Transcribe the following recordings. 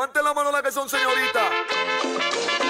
levante la mano la que son señoritas.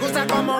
gusta como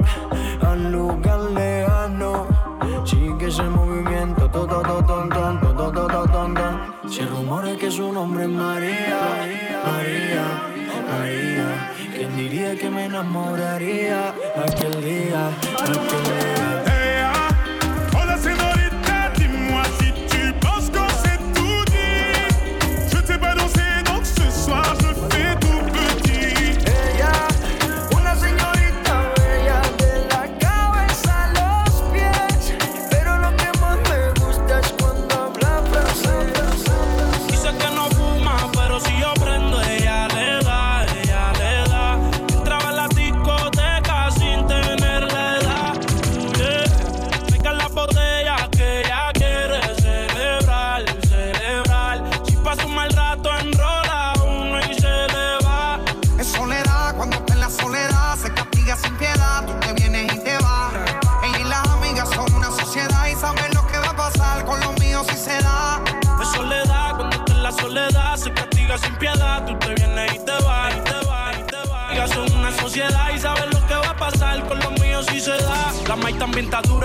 me enamoraría aquel día, aquel día?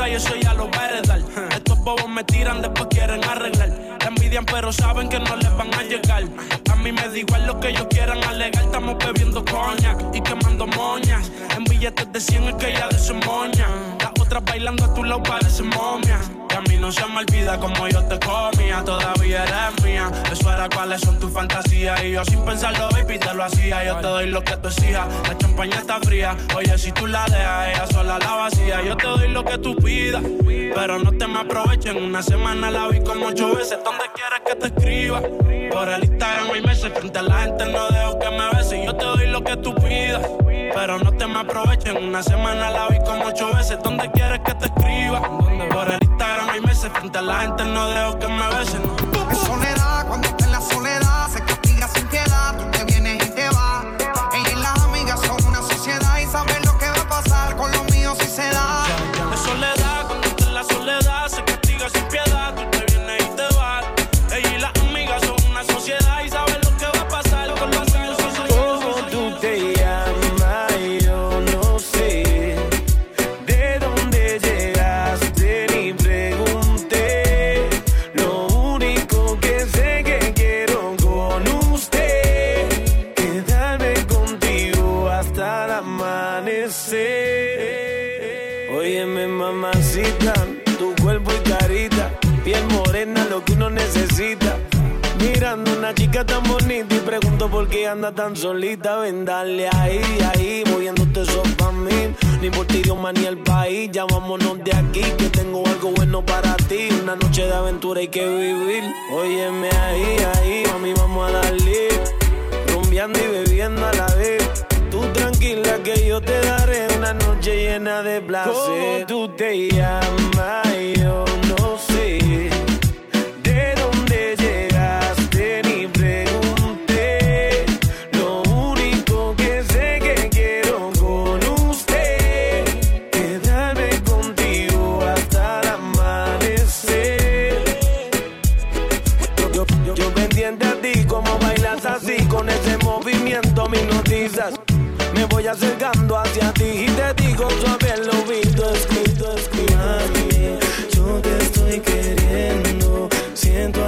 Y eso ya lo va a heredar. Estos bobos me tiran, después quieren arreglar. Te envidian, pero saben que no les van a llegar. A mí me da igual lo que ellos quieran alegar. Estamos bebiendo coña y quemando moñas. En billetes de 100 es que ya de su moña. Las otras bailando a tu lado parecen momias a mí no se me olvida como yo te comía, todavía eres mía. Eso era cuáles son tus fantasías. Y yo sin pensarlo, baby, te lo hacía. Yo te doy lo que tú exijas. La champaña está fría. Oye, si tú la dejas, ella sola la vacía. Yo te doy lo que tú pidas. Pero no te me aprovechen. Una semana la vi como ocho veces. ¿Dónde quieres que te escriba? Por el Instagram hay meses. Frente a la gente no dejo que me beses. Yo te doy lo que tú pidas. Pero no te me aprovechen. Una semana la vi como ocho veces. ¿Dónde quieres que te escriba? Por el Instagram hay meses. Frente a la gente no dejo que me besen. Pregunto por qué anda tan solita. Ven, dale ahí, ahí, moviéndote eso pa' mí. Ni por ti, Dios, ni el país. Ya vámonos de aquí, que tengo algo bueno para ti. Una noche de aventura hay que vivir. Óyeme ahí, ahí, mami, vamos a darle. Rumbeando y bebiendo a la vez. Tú tranquila que yo te daré una noche llena de placer. ¿Cómo tú te llamas? Me voy acercando hacia ti y te digo suave el oído, escrito, escrito. Mami, yo te estoy queriendo, siento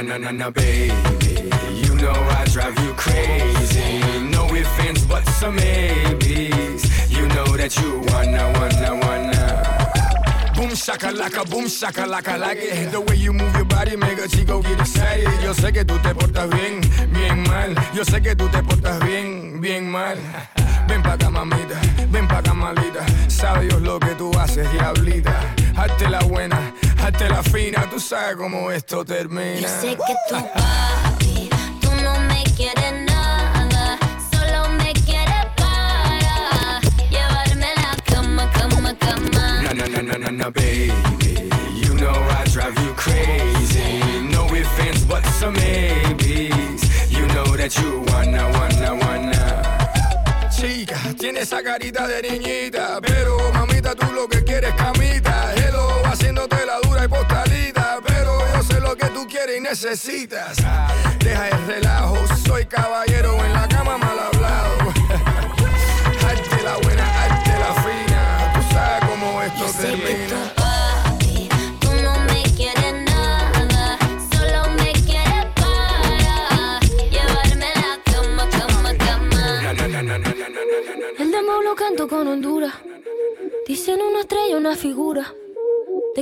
Na na na na baby. You know I drive you crazy. No ifs, ands, buts, or maybes. You know that you wanna, wanna, wanna. Boom shakalaka, boom shakalaka like it. The way you move your body make a chico get excited. Yo sé que tú te portas bien, bien mal. Yo sé que tú te portas bien, bien mal. Ven pa' acá, mamita, ven pa' acá, malita. Sabe Dios lo que tú haces, diablita. Hazte la buena, hazte la fina. Tú sabes cómo esto termina. Yo sé que tu papi, tú no me quieres nada, solo me quieres para llevarme a la cama, cama, cama. Na na na na na na, baby. You know I drive you crazy. No ifs, ands, buts, or maybes. You know that you wanna, wanna, wanna. Chica, tiene esa carita de niñita, pero mamita tú lo que quieres es camita. necesitas. Deja el relajo, soy caballero en la cama mal hablado. Hazte la buena, hazte la fina, tú sabes cómo esto Yo termina. El demo lo canto con Honduras. Dicen una estrella, una figura.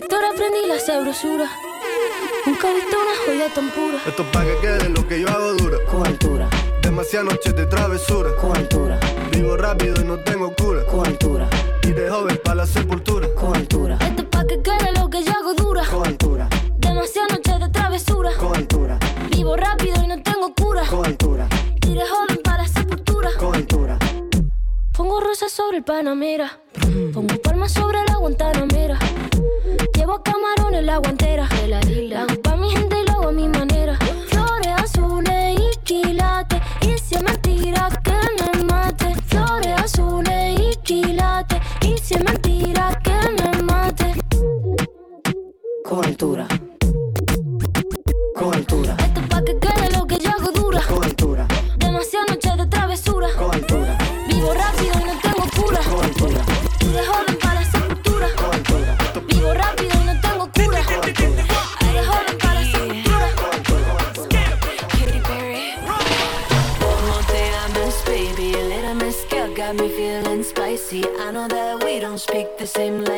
De aprendí la sabrosura. Nunca he visto una joya tan pura. Esto es pa' que quede lo que yo hago dura. Con altura, Demasiadas noches de travesura. con altura, Vivo rápido y no tengo cura. con altura, Y de joven pa' la sepultura. con altura, Esto es pa' que quede lo que yo hago dura. con altura, Demasiadas noches de travesura. con altura, Vivo rápido y no tengo cura. con altura, Iré joven para la sepultura. con altura. Pongo rosas sobre el Panamera. Pongo palmas sobre la Guantanamera. Llevo camarones la guantera. La hago pa' mi gente y lo a mi manera. Flores azules y quilates. Y si es mentira que me mate. Flores azules y quilates. Y si es mentira que me mate. Con altura, same language,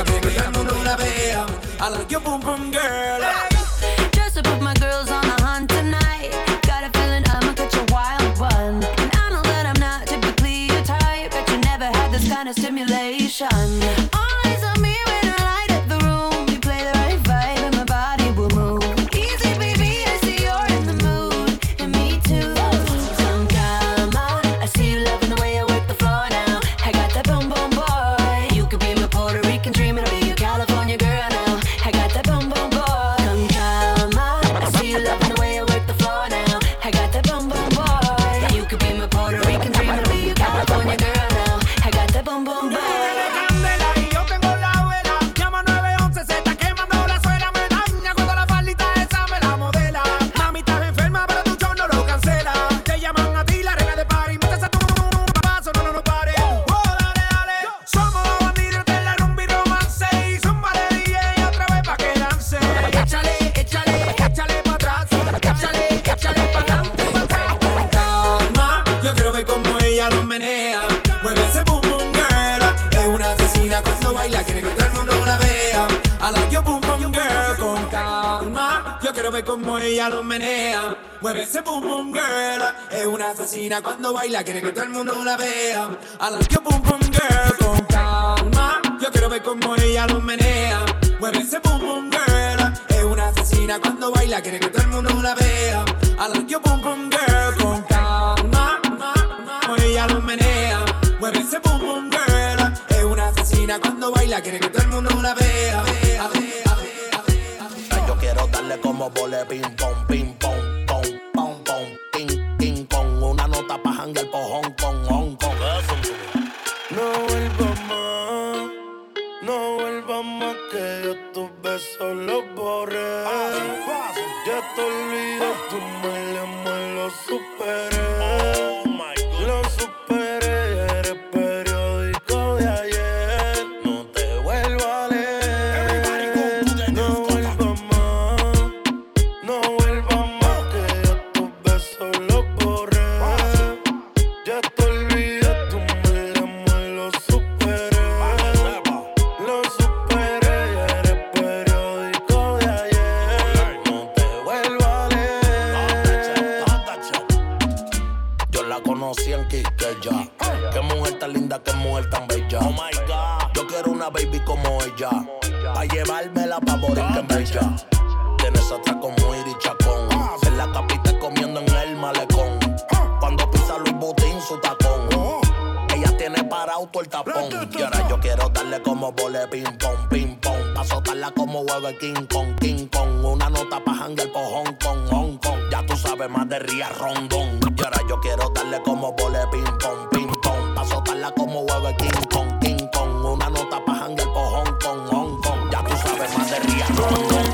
y cuando baila, quiere que todo el mundo la vea. I like your boom boom girl. Ella lo menea. Mueve ese boom boom girl. Es una asesina cuando baila, quiere que todo el mundo la vea. I like your boom boom girl. Con calma, yo quiero ver cómo ella lo menea. Mueve ese boom boom girl. Es una asesina cuando baila, quiere que todo el mundo la vea. I like your boom boom girl. Con calma, yo quiero ver cómo ella lo menea. Mueve ese boom boom girl. Es una asesina cuando baila, quiere que todo el mundo la vea. I like your boom boom girl. Ella lo menea. mueve ese boom boom girl. Es una asesina cuando baila, quiere que todo el mundo la vea, vea, vea. Yo quiero darle como vole ping pong, ping pong, pong, pong, pong, ping, ping pong. Una nota pa' janguear por Hong Kong, Hong Kong. No vuelvas más, no vuelvas más que yo tus besos los borré. Ya te olvidé, tu mal amor lo superé. Linda, qué mujer tan bella. Oh my God. Yo quiero una baby como ella. Pa' llevármela pa' Borinquen Bella. Tienes otra como Iri Chacón. En la capital comiendo en el malecón. Cuando pisa Luis Butín su tacón. Ella tiene para auto el tapón. Y ahora yo quiero darle como vole ping pong, ping pong. Pa' soltarla como hueve King Kong, King Kong. Una nota pa' hangar por Hong Kong, Hong Kong. Ya tú sabes más de Ría Rondón. Y ahora yo quiero darle como vole ping pong, ping pong. Pa' soltarla como hueve King Kong, King Kong. Una nota pa' hangar por Hong Kong, Hong Kong. Ya tú sabes más de Ría Rondón. Después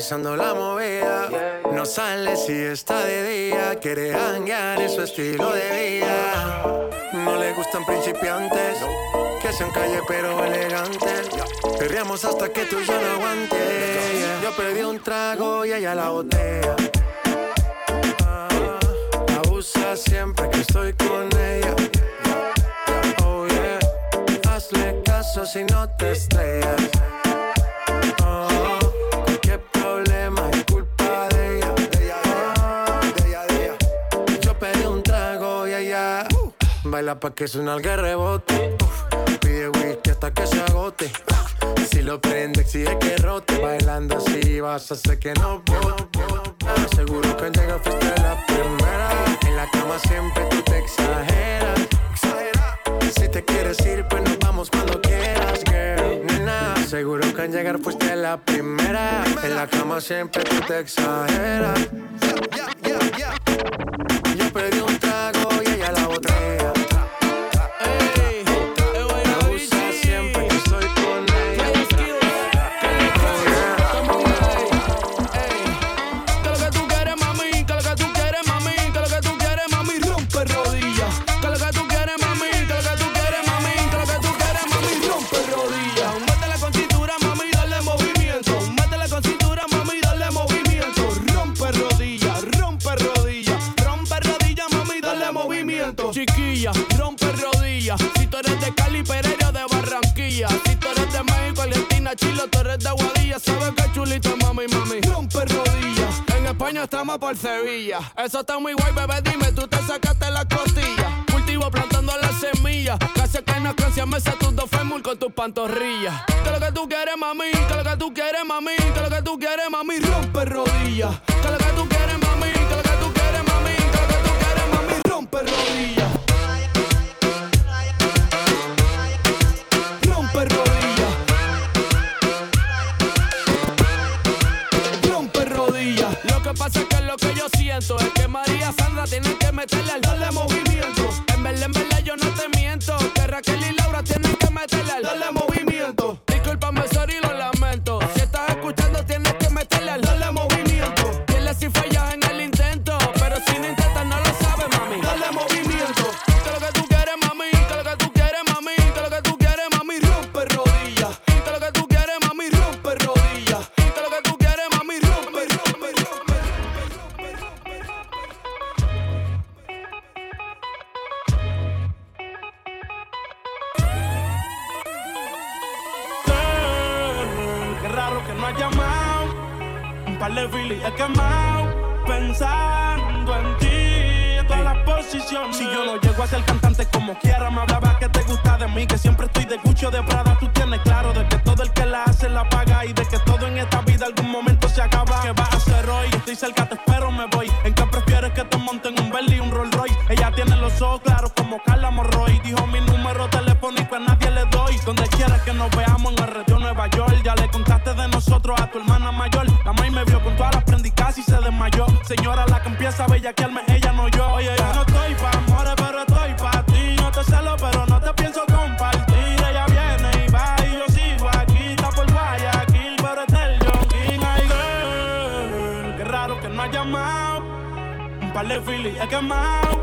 Analizando la movida No sale si está de día. Quiere hanguear en su estilo de vida. No le gustan principiantes Que sean calle pero elegantes. Perreamos hasta que tú ya no aguantes. Yo pedí un trago y ella la botella Ah, Abusa siempre que estoy con ella. Oh yeah. Hazle caso si no te estrellas. Pa' que suena el rebote. Pide whisky hasta que se agote. Si lo prende, exige que rote. Bailando así vas a hacer que no bote. Seguro que llega fuiste la primera. En la cama siempre tú te exageras. Si te quieres ir, pues nos vamos cuando quieras, girl. Nena, seguro que al llegar fuiste la primera. En la cama siempre tú te exageras. Yo pedí Eso está muy guay, bebé. Dime, Si yo no llego a ser cantante como quiera, me hablaba que te gusta de mí, que siempre estoy de cucho de Prada. Tú tienes claro de que todo el que la hace la paga y de que todo en esta vida algún momento se acaba. ¿Qué vas a hacer hoy? Estoy cerca, te espero, me voy. ¿En qué prefieres que te monten un Bentley y un Rolls Royce? Ella tiene los ojos claros como Carla Morroy. Dijo mi número telefónico a nadie le doy. Donde quieras que nos veamos en el retiro Nueva York. Ya le contaste de nosotros a tu hermana mayor. La maíz me vio con todas las prendicas y se desmayó. Señora, la left é I got my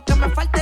como que me falta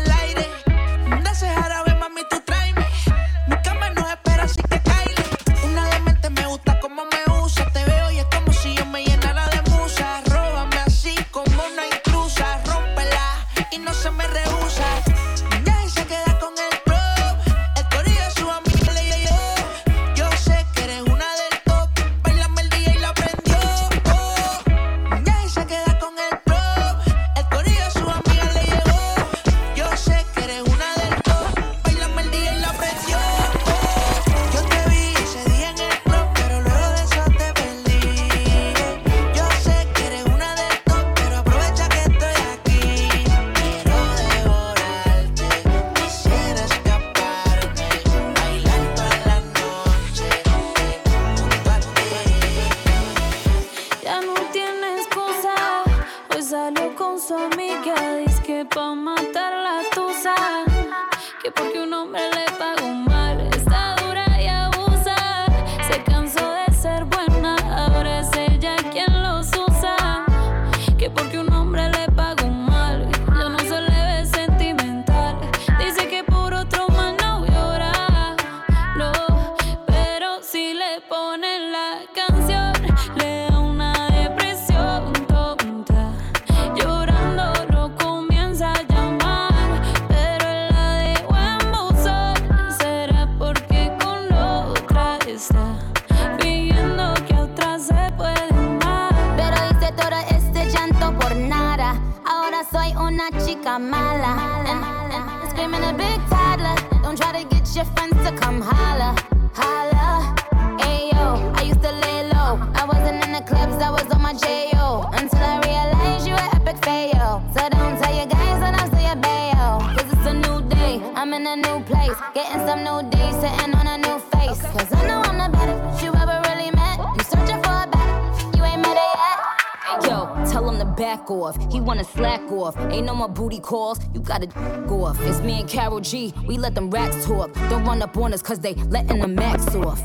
off. He wanna slack off. Ain't no more booty calls. You gotta go off. It's me and Carol G. We let them racks talk. Don't run up on us cause they letting the max off.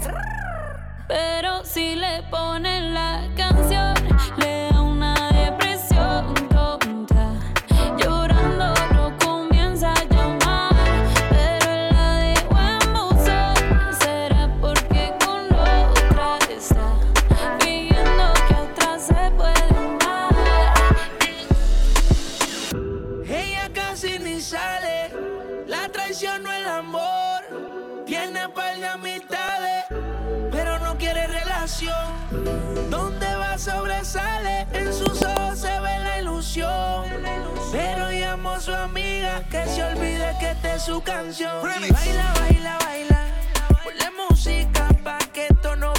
Pero si le ponen la canción, le donde va sobresale, en sus ojos se ve la ilusión. Pero llamo a su amiga que se olvide que esta es su canción. Y baila, baila, baila, ponle música pa' que esto no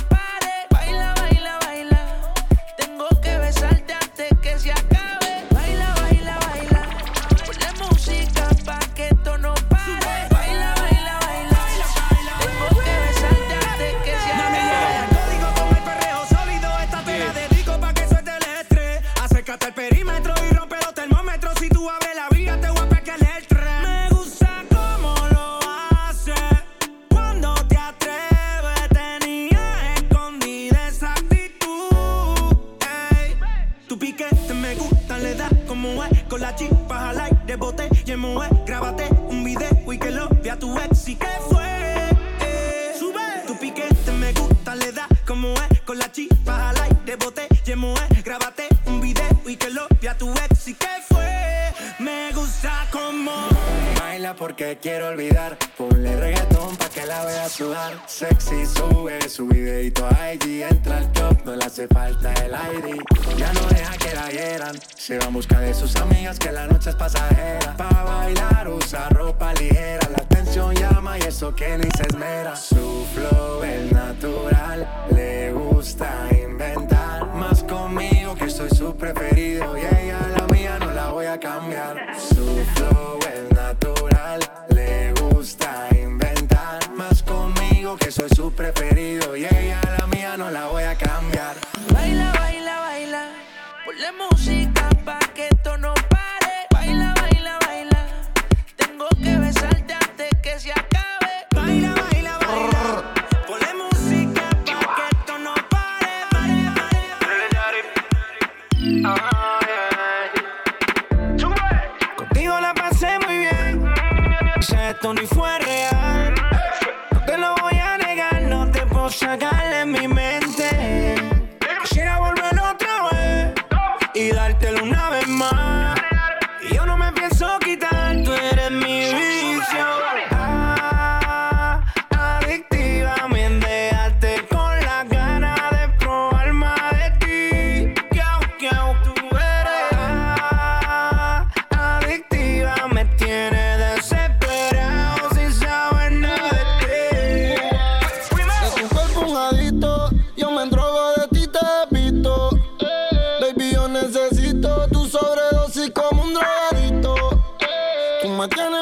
con la chispa, like de bote y Moe, grábate un video y que lo vea tu ex y que fue. Sube tu piquete, me gusta, le da como es con la chispa, like de bote y Moe, grábate un video y que lo vea tu ex y que fue. Porque quiero olvidar. Ponle reggaetón pa' que la vea sudar. Sexy sube su videito a IG. Entra al club, no le hace falta el ID. Ya no deja que la hieran. Se va en busca de sus amigas que la noche es pasajera. Pa' bailar usa ropa ligera. La atención llama y eso que ni se esmera. Su flow es natural. Le gusta inventar. Más conmigo que soy su preferido. Y ella la mía no la voy a cambiar. Su flow gusta inventar. Más conmigo que soy su preferido. Y ella la mía no la voy a cambiar. Baila, baila, baila. Ponle música pa' que esto no pare. Baila, baila, baila. Tengo que besarte antes que se acabe. Baila, baila, baila. Ponle música pa' que esto no pare. Pare, pare. Esto ni fue real. No te lo voy a negar, no te puedo sacar de mi mente. Quisiera volver otra vez y dártelo me tienes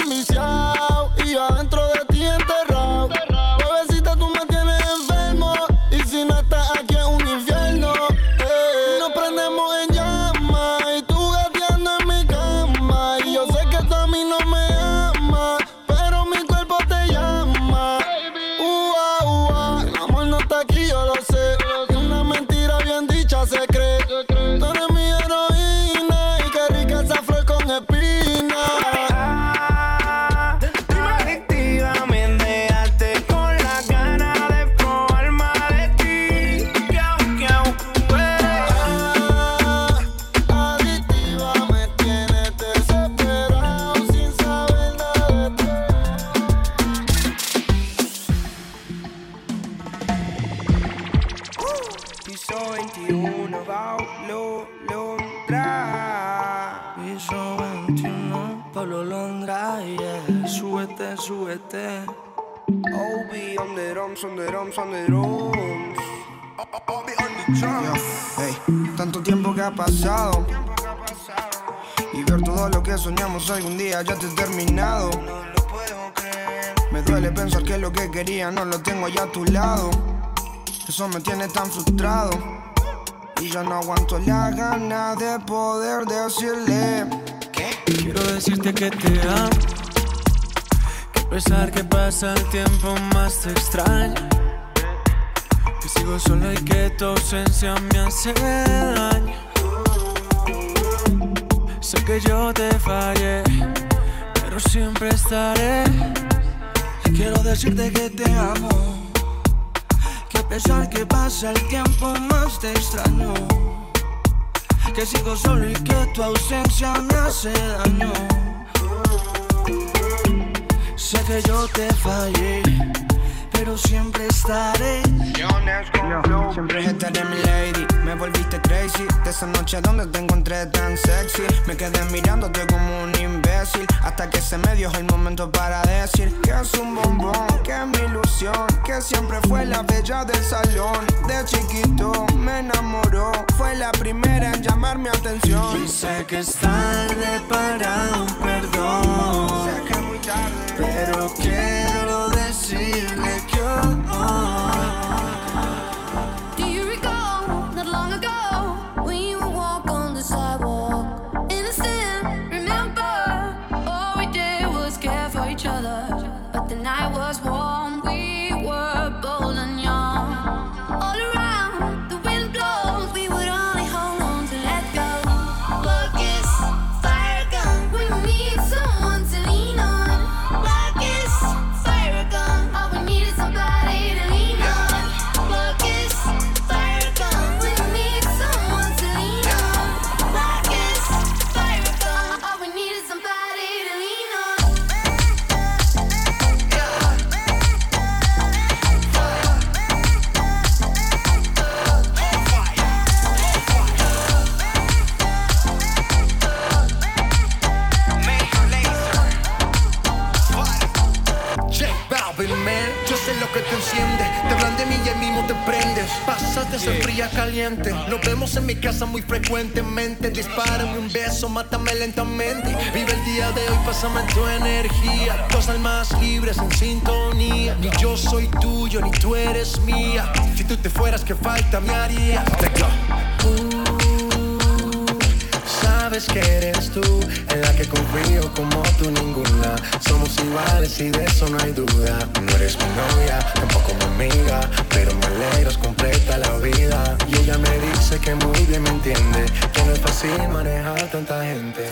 Me tiene tan frustrado. Y ya no aguanto la gana de poder decirle Quiero decirte que te amo. Que a pesar que pasa el tiempo más te extraño. Que sigo solo y que tu ausencia me hace daño. Sé que yo te fallé, pero siempre estaré. Quiero decirte que te amo. Que a pesar que pasa el tiempo más te extraño. Que sigo solo y que tu ausencia me hace daño. Sé que yo te fallé, pero siempre estaré. Siempre estaré mi lady, me volviste crazy De esa noche donde te encontré tan sexy Me quedé mirándote como un Hasta que se me dio el momento para decir Que es un bombón, que es mi ilusión Que siempre fue la bella del salón. De chiquito me enamoró Fue la primera en llamar mi atención. Y sé que es tarde para un perdón. Pero quiero decirle que Do Yo sé lo que te enciende. Te hablan de mí y ahí mismo te prendes Pasas de fría caliente. Nos vemos en mi casa muy frecuentemente. Dispárame un beso, mátame lentamente. Vive el día de hoy, pásame en tu energía. Dos almas libres en sintonía. Ni yo soy tuyo, ni tú eres mía. Si tú te fueras, ¿qué falta me haría? Let's go sabes que eres tú, en la que confío como tú ninguna. Somos iguales y de eso no hay duda. No eres mi novia, tampoco mi amiga, pero me alegras completa la vida. Y ella me dice que muy bien me entiende, que no es fácil manejar tanta gente.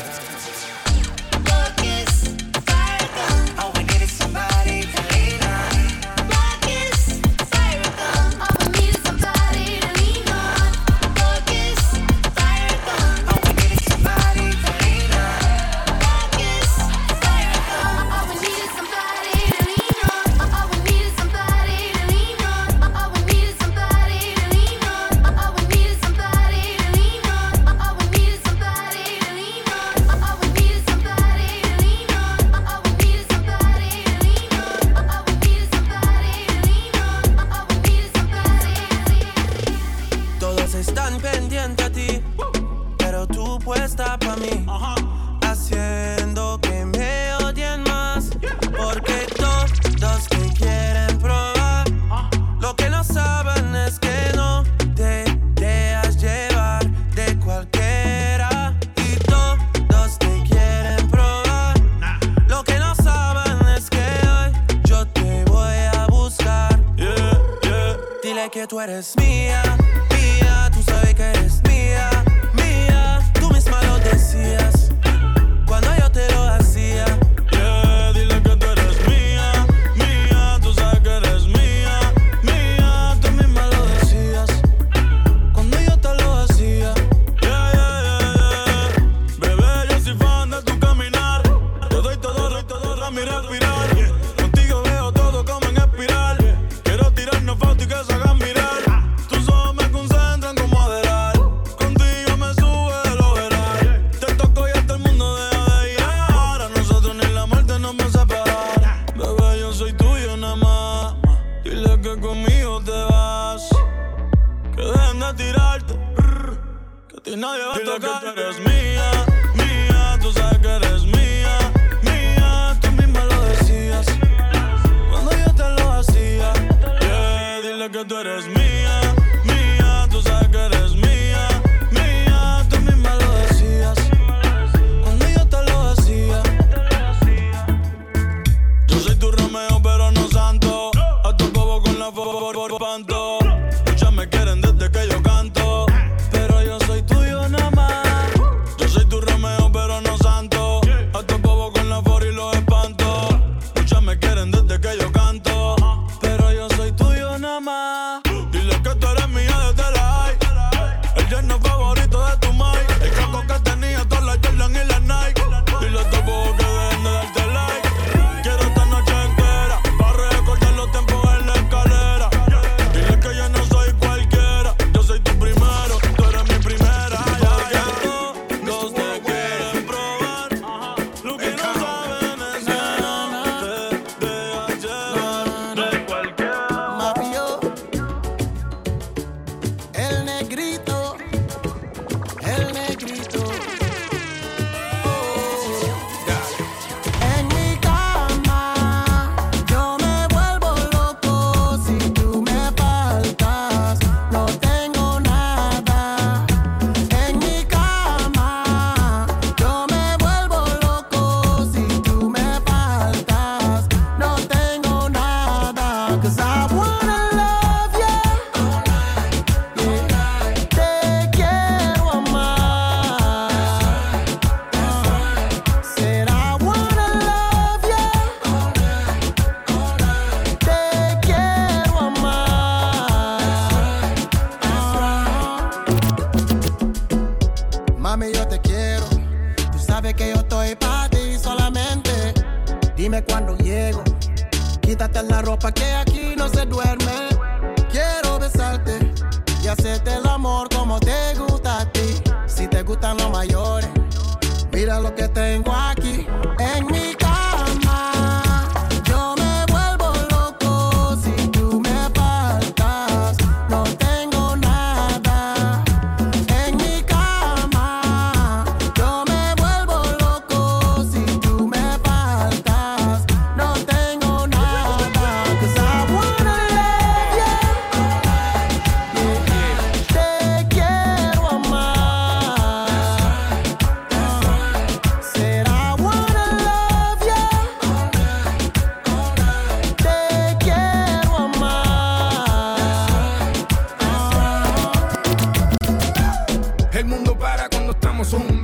estamos un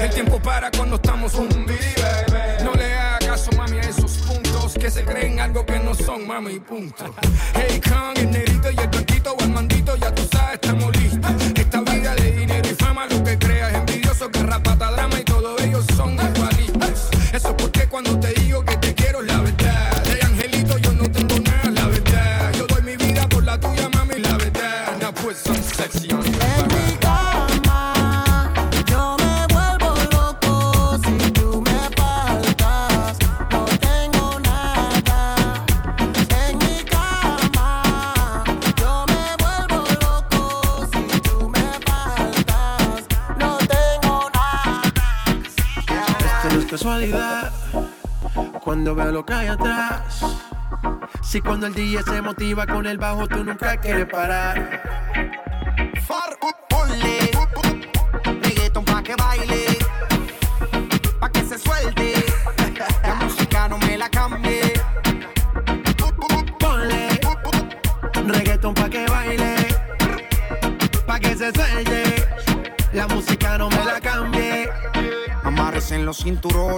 El tiempo para cuando estamos un No le hagas caso, mami, a esos puntos que se creen algo que no son, mami, punto. Hey, Khan, el negrito y el blanquito, el mandito, ya tú sabes, estamos listos. lo que atrás. Si cuando el DJ se motiva con el bajo, tú nunca quieres parar. Far, uh, ponle, reggaeton pa' que baile, pa' que se suelte. La música no me la cambie. Ponle, reggaeton pa' que baile, pa' que se suelte. La música no me la cambie. Amárrese en los cinturones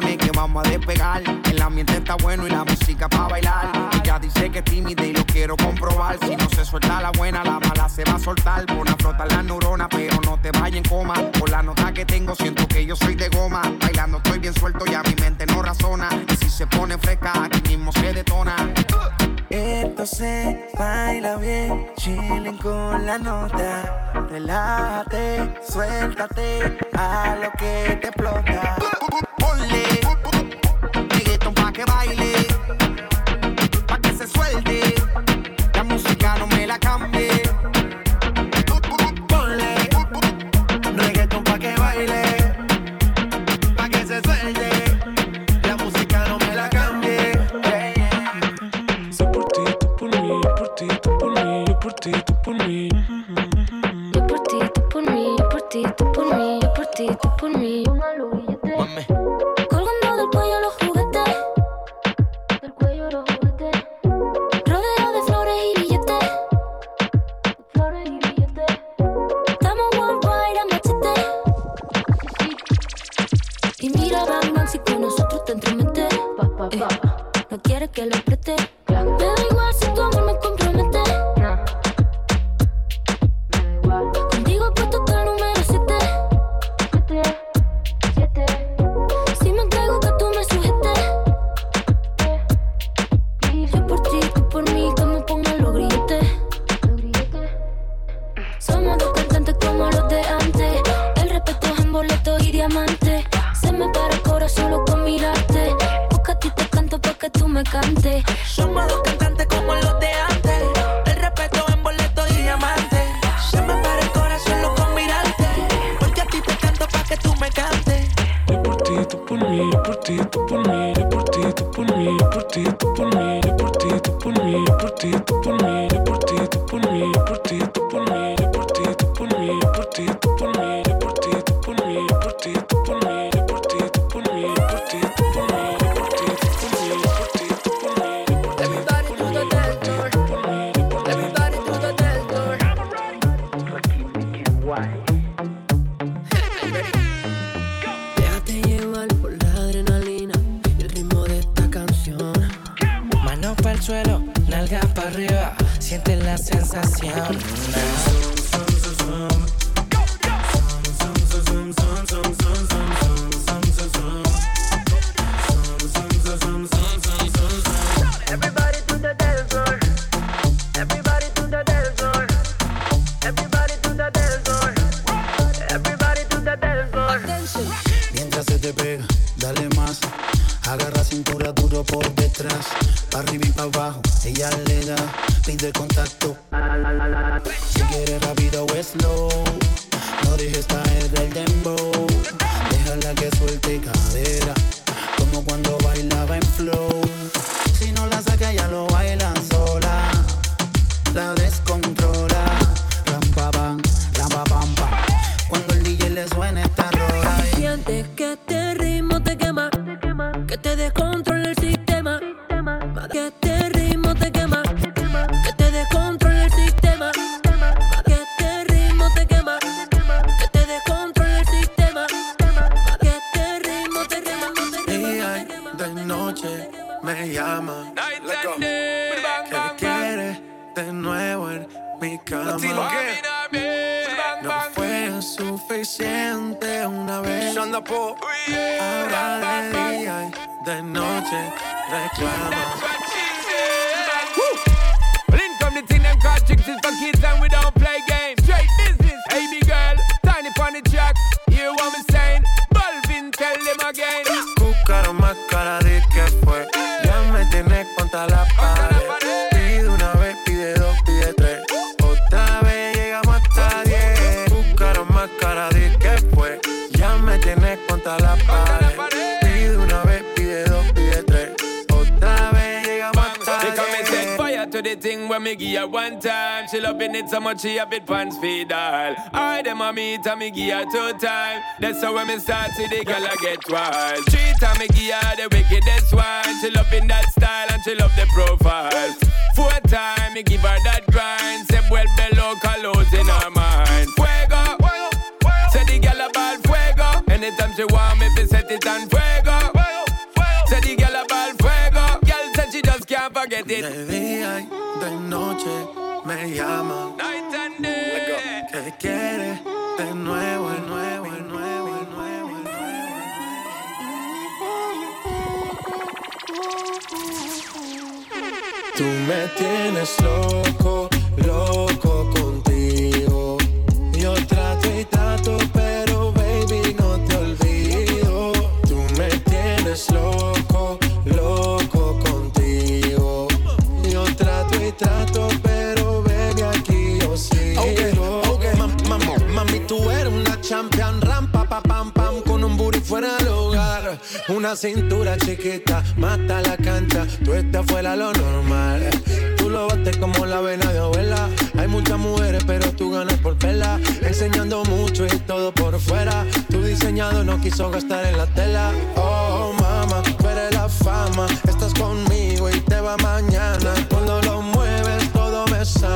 ambiente está bueno y la música para bailar. Ella dice que es tímida y lo quiero comprobar. Si no se suelta la buena, la mala se va a soltar. Pon a flotar las neuronas, pero no te vayas en coma. Por la nota que tengo, siento que yo soy de goma. Bailando estoy bien suelto y a mi mente no razona. Y si se pone fresca, aquí mismo se detona. Entonces baila bien, chillen con la nota. Relájate, suéltate a lo que for me give one time. She loving it so much she a bit pants feed all. I them a meet and me give her two time. That's how when me start see the girl I get wild. Three time me give the wickedest one. She loving that style and she love the profile. Four time me give her that grind. Say well below colors in her mind. Fuego, fuego, fuego. Say the girl a ball. fuego. Anytime she want me, be set it on fuego. fuego, fuego. Say the girl a ball. fuego. Girl said she just can't forget it me llaman. Night and day. ¿Qué quiere De nuevo, de nuevo, de nuevo, de nuevo, de nuevo. Tú me tienes loco, loco. Una cintura chiquita, mata la cancha. Tú estás fuera lo normal. Tú lo bates como la vena de abuela. Hay muchas mujeres, pero tú ganas por vela. Enseñando mucho y todo por fuera. Tu diseñado no quiso gastar en la tela. Oh, mama, tú eres la fama. Estás conmigo y te va mañana. Cuando lo mueves, todo me sale.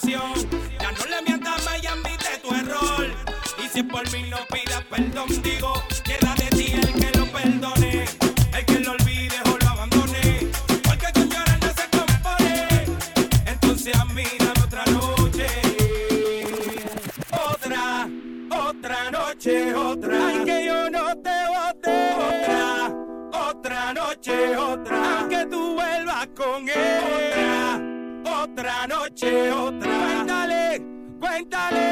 Ya no le mientas más y admite tu error. Y si es por mí no pidas perdón, digo. Cuéntale.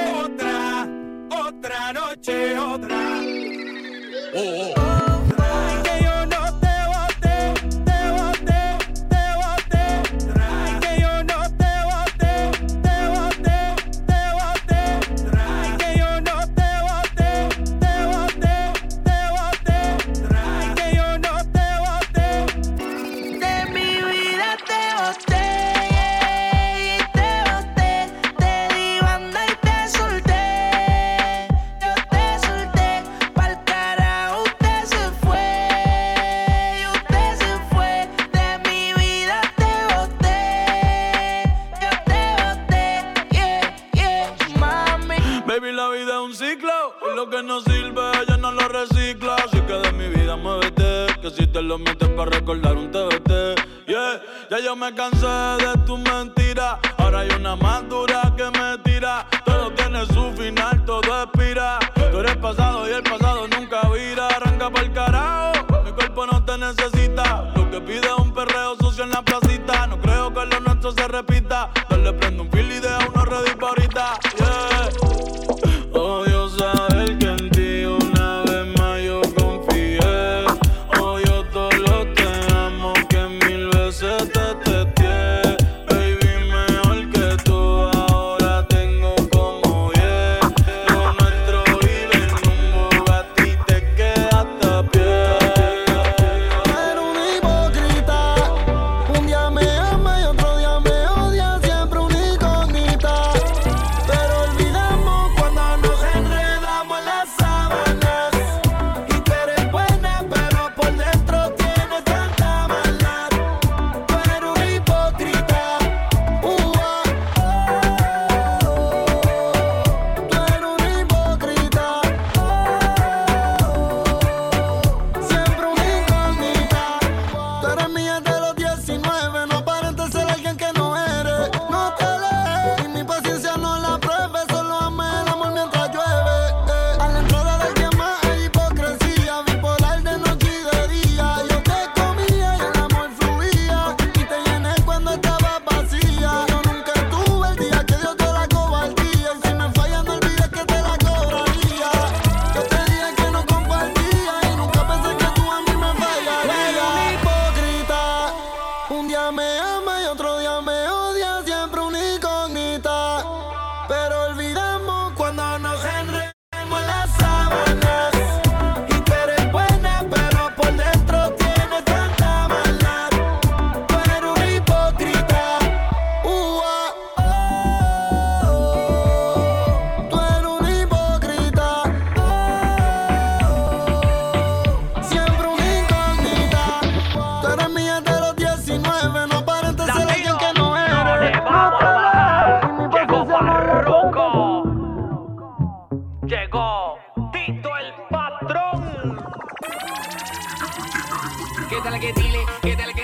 Que dile? ¿Qué tal que